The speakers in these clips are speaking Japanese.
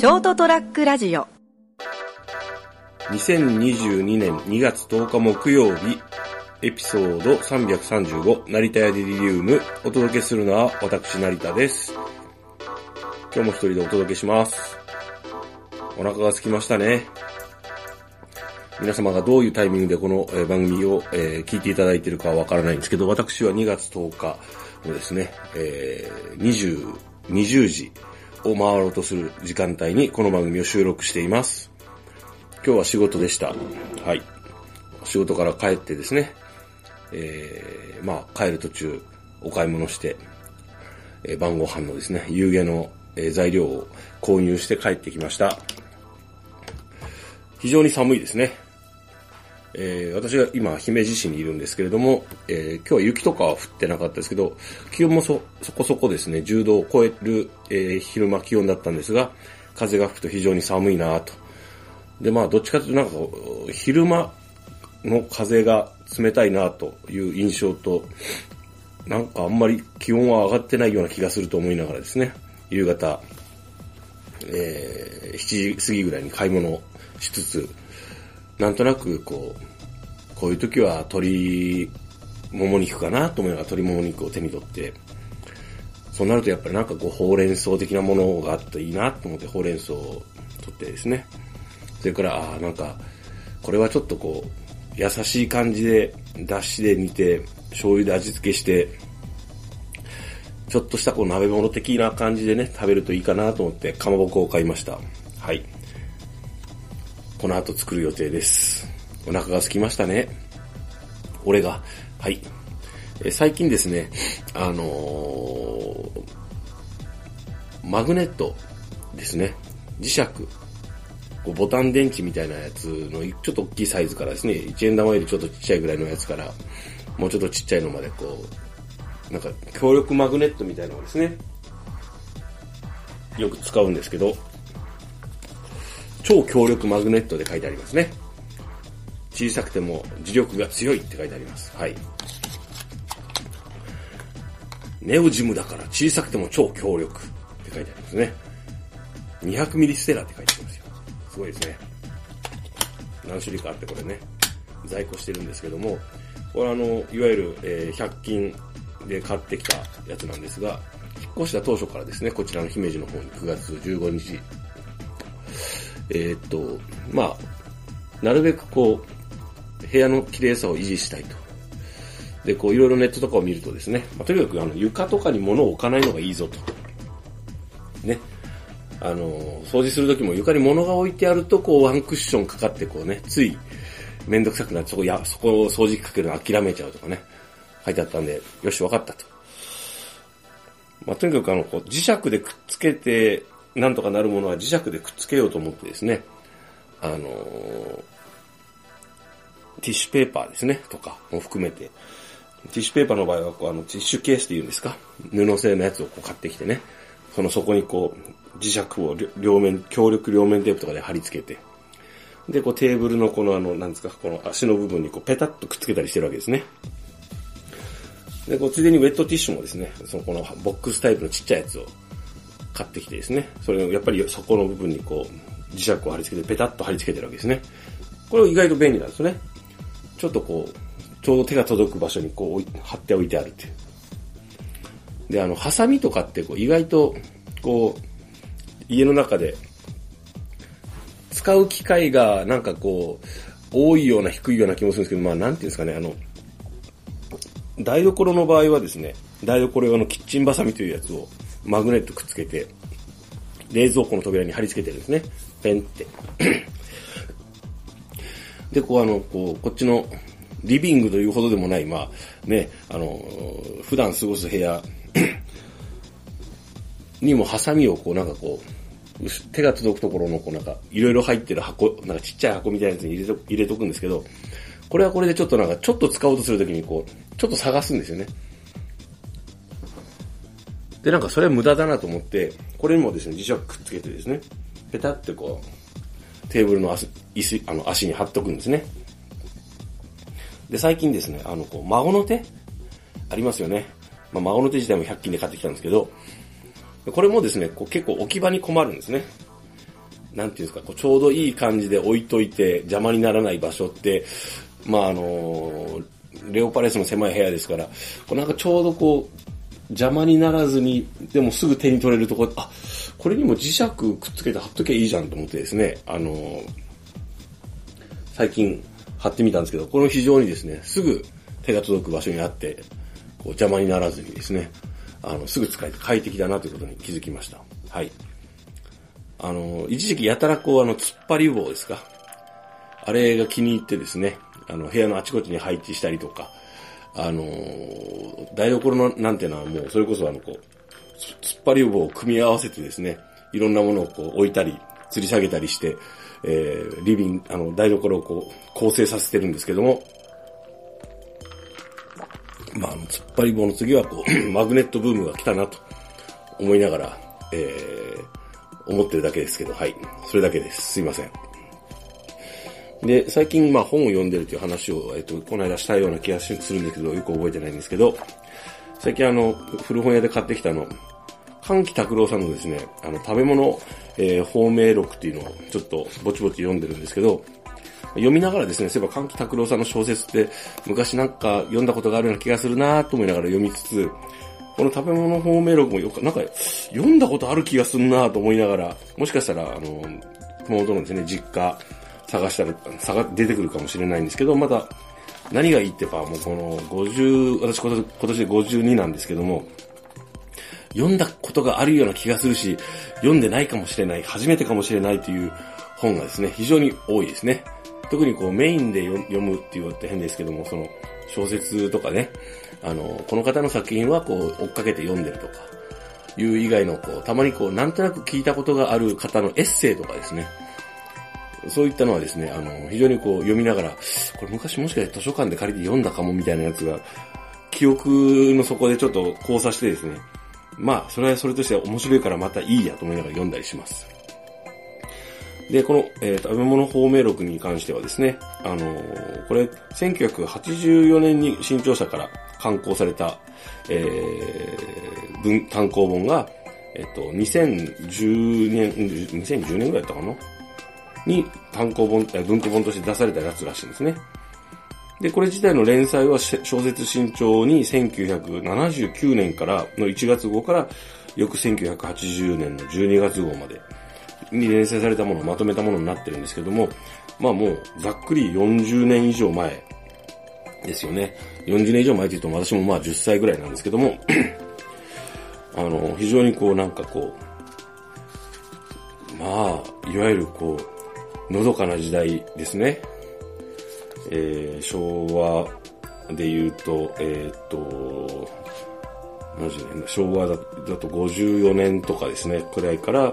ショートトラックラジオ2022年2月10日木曜日、エピソード335、成田屋デリリウム、お届けするのは私成田です。今日も一人でお届けします。お腹が空きましたね。皆様がどういうタイミングでこの番組を、聞いていただいているかはわからないんですけど、私は2月10日のですね、えー20、20時を回ろうとする時間帯にこの番組を収録しています。今日は仕事でした。はい。仕事から帰ってですね、えー、まあ、帰る途中、お買い物して、えー晩ご飯のですね、夕げの、えー材料を購入して帰ってきました。非常に寒いですね。えー私が今、姫路市にいるんですけれども、えー今日は雪とかは降ってなかったですけど、気温もそ、そこそこですね、10度を超える、えー昼間気温だったんですが、風が吹くと非常に寒いなと。で、まあ、どっちかというとなんか、昼間の風が冷たいなという印象と、なんかあんまり気温は上がってないような気がすると思いながらですね、夕方、えー7時過ぎぐらいに買い物をしつつ、なんとなくこう、こういう時は鶏もも肉かなと思いながら鶏もも肉を手に取って、そうなるとやっぱりなんかこうほうれん草的なものがあっていいなと思ってほうれん草を取ってですね、それから、ああ、なんか、これはちょっとこう、優しい感じで、だしで煮て、醤油で味付けして、ちょっとしたこう鍋物的な感じでね、食べるといいかなと思って、かまぼこを買いました。はい。この後作る予定です。お腹が空きましたね。俺が。はい。え最近ですね、あのーマグネットですね。磁石。こうボタン電池みたいなやつのちょっと大きいサイズからですね、1円玉よりちょっとちっちゃいぐらいのやつから、もうちょっとちっちゃいのまでこう、なんか強力マグネットみたいなのをですね、よく使うんですけど、超強力マグネットで書いてありますね。小さくても磁力が強いって書いてあります。はい。ネオジムだから小さくても超強力って書いてありますね。200ミリステラって書いてありますよ。すごいですね。何種類かあってこれね、在庫してるんですけども、これあの、いわゆる、えー100均で買ってきたやつなんですが、引っ越した当初からですね、こちらの姫路の方に9月15日、えーっと、まあ、なるべくこう、部屋の綺麗さを維持したいと。で、こう、いろいろネットとかを見るとですね、まあ、とにかくあの、床とかに物を置かないのがいいぞと。ね。あの、掃除するときも床に物が置いてあると、こう、ワンクッションかかって、こうね、つい、めんどくさくなって、そこ、や、そこを掃除機かけるの諦めちゃうとかね、書いてあったんで、よし、わかったと。まあ、とにかくあの、こう、磁石でくっつけて、なんとかなるものは磁石でくっつけようと思ってですね、あのーティッシュペーパーですね、とかも含めて、ティッシュペーパーの場合は、こう、あの、ティッシュケースって言うんですか？布製のやつをこう買ってきてね、その底にこう、磁石を両両面、強力両面テープとかで貼り付けて、で、こうテーブルのこのあの、なんですか、この足の部分にこうペタッとくっつけたりしてるわけですね。で、こうついでにウェットティッシュもですね、そのこのボックスタイプのちっちゃいやつを買ってきてですね、それをやっぱりそこの部分にこう、磁石を貼り付けてペタッと貼り付けてるわけですね。これ意外と便利なんですね。ちょっとこう、ちょうど手が届く場所にこう貼っておいてあるっていう。で、あの、ハサミとかってこう意外と、こう、家の中で使う機会がなんかこう、多いような低いような気もするんですけど、まあなんていうんですかね、あの、台所の場合はですね、台所用のキッチンバサミというやつをマグネットくっつけて、冷蔵庫の扉に貼り付けてるんですね。ペンって。で、こうあの、こう、こっちのリビングというほどでもない、まあね、あの、普段過ごす部屋 にもハサミをこうなんかこう、手が届くところのこうなんか、いろいろ入ってる箱、なんかちっちゃい箱みたいなやつに入れと入れとくんですけど、これはこれでちょっとなんか、ちょっと使おうとするときにこう、ちょっと探すんですよね。で、なんかそれは無駄だなと思って、これにもですね、磁石くっつけてですね、ペタってこう、テーブルの足、椅子、あの、足に貼っとくんですね。で、最近ですね、あの、こう、孫の手ありますよね。まあ、孫の手自体も100均で買ってきたんですけど、これもですね、こう結構置き場に困るんですね。なんていうんですか、こうちょうどいい感じで置いといて邪魔にならない場所って、まああの、レオパレスの狭い部屋ですから、こうなんかちょうどこう、邪魔にならずに、でもすぐ手に取れるところ、あ、これにも磁石くっつけて貼っときゃいいじゃんと思ってですね、あの、最近貼ってみたんですけど、これ非常にですね、すぐ手が届く場所にあって、こう邪魔にならずにですね、あの、すぐ使えて快適だなということに気づきました。はい。あの、一時期やたらこう、あの、突っ張り棒ですか？あれが気に入ってですね、あの、部屋のあちこちに配置したりとか、あの台所のなんていうのはもう、それこそあの、こう、突っ張り棒を組み合わせてですね、いろんなものをこう置いたり、吊り下げたりして、えー、リビング、あの、台所をこう、構成させてるんですけども、まあ、突っ張り棒の次はこう、マグネットブームが来たなと思いながら、えー、思ってるだけですけど、はい。それだけです。すいません。で、最近、まあ本を読んでるという話を、えっと、この間したような気がするんですけど、よく覚えてないんですけど、最近あの、古本屋で買ってきたの、関木拓郎さんのですね、あの、食べ物、えー、法名録っていうのをちょっとぼちぼち読んでるんですけど、読みながらですね、そういえば関木拓郎さんの小説って昔なんか読んだことがあるような気がするなと思いながら読みつつ、この食べ物法名録もよく、なんか読んだことある気がするなと思いながら、もしかしたら、あの、熊本のですね、実家探したら、探、出てくるかもしれないんですけど、まだ何がいいってば、もうこの50、私今年で52なんですけども、読んだことがあるような気がするし、読んでないかもしれない、初めてかもしれないという本がですね、非常に多いですね。特にこうメインで読むって言われて変ですけども、その小説とかね、あの、この方の作品はこう追っかけて読んでるとか、いう以外のこう、たまにこう、なんとなく聞いたことがある方のエッセイとかですね、そういったのはですね、あの、非常にこう読みながら、これ昔もしかして図書館で借りて読んだかもみたいなやつが、記憶の底でちょっと交差してですね、まあ、それはそれとして面白いからまたいいやと思いながら読んだりします。で、この、えっー、食べ物方明録に関してはですね、あのー、これ、1984年に新潮社から刊行された、えー、文、単行本が、えっと、2010年、2010年ぐらいだったかな？に単行本、文庫本として出されたやつらしいんですね。で、これ自体の連載は小説新潮に1979年からの1月号から翌1980年の12月号までに連載されたものをまとめたものになってるんですけども、まあもうざっくり40年以上前ですよね。40年以上前というと私もまあ10歳ぐらいなんですけども あの、非常にこうなんかこう、まあ、いわゆるこう、のどかな時代ですね。えー、昭和で言うと、えー、っと、年昭和だだと54年とかですね、くらいから、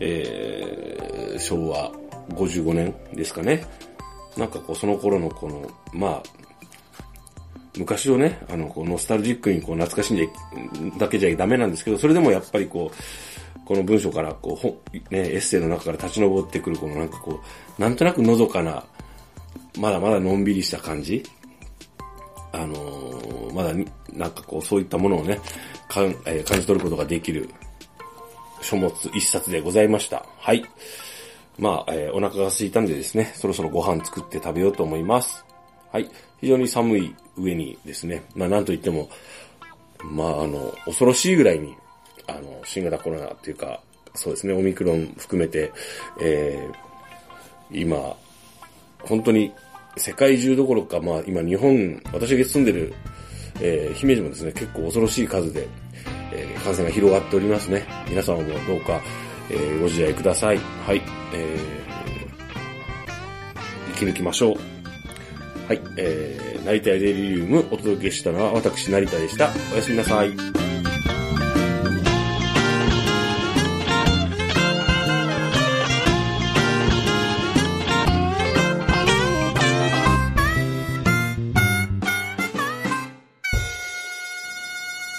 えー、昭和55年ですかね。なんかこう、その頃のこの、まあ、昔をね、あの、こうノスタルジックにこう懐かしんでだけじゃダメなんですけど、それでもやっぱりこう、この文章から、こう、ね、エッセイの中から立ち上ってくる、このなんかこう、なんとなくのどかな、まだまだのんびりした感じ。あのー、まだなんかこう、そういったものをね、かんえー、感じ取ることができる書物一冊でございました。はい。まあ、えー、お腹が空いたんでですね、そろそろご飯作って食べようと思います。はい。非常に寒い上にですね、まあなんといっても、まああの、恐ろしいぐらいにあの、新型コロナっていうか、そうですね、オミクロン含めて、えー、今、本当に世界中どころか、まあ今日本、私が住んでる、えー、姫路もですね、結構恐ろしい数で、えー、感染が広がっておりますね。皆様もどうか、えー、ご自愛ください。はい、えー、生き抜きましょう。はい、えー、成田デリリウムお届けしたのは私成田でした。おやすみなさい。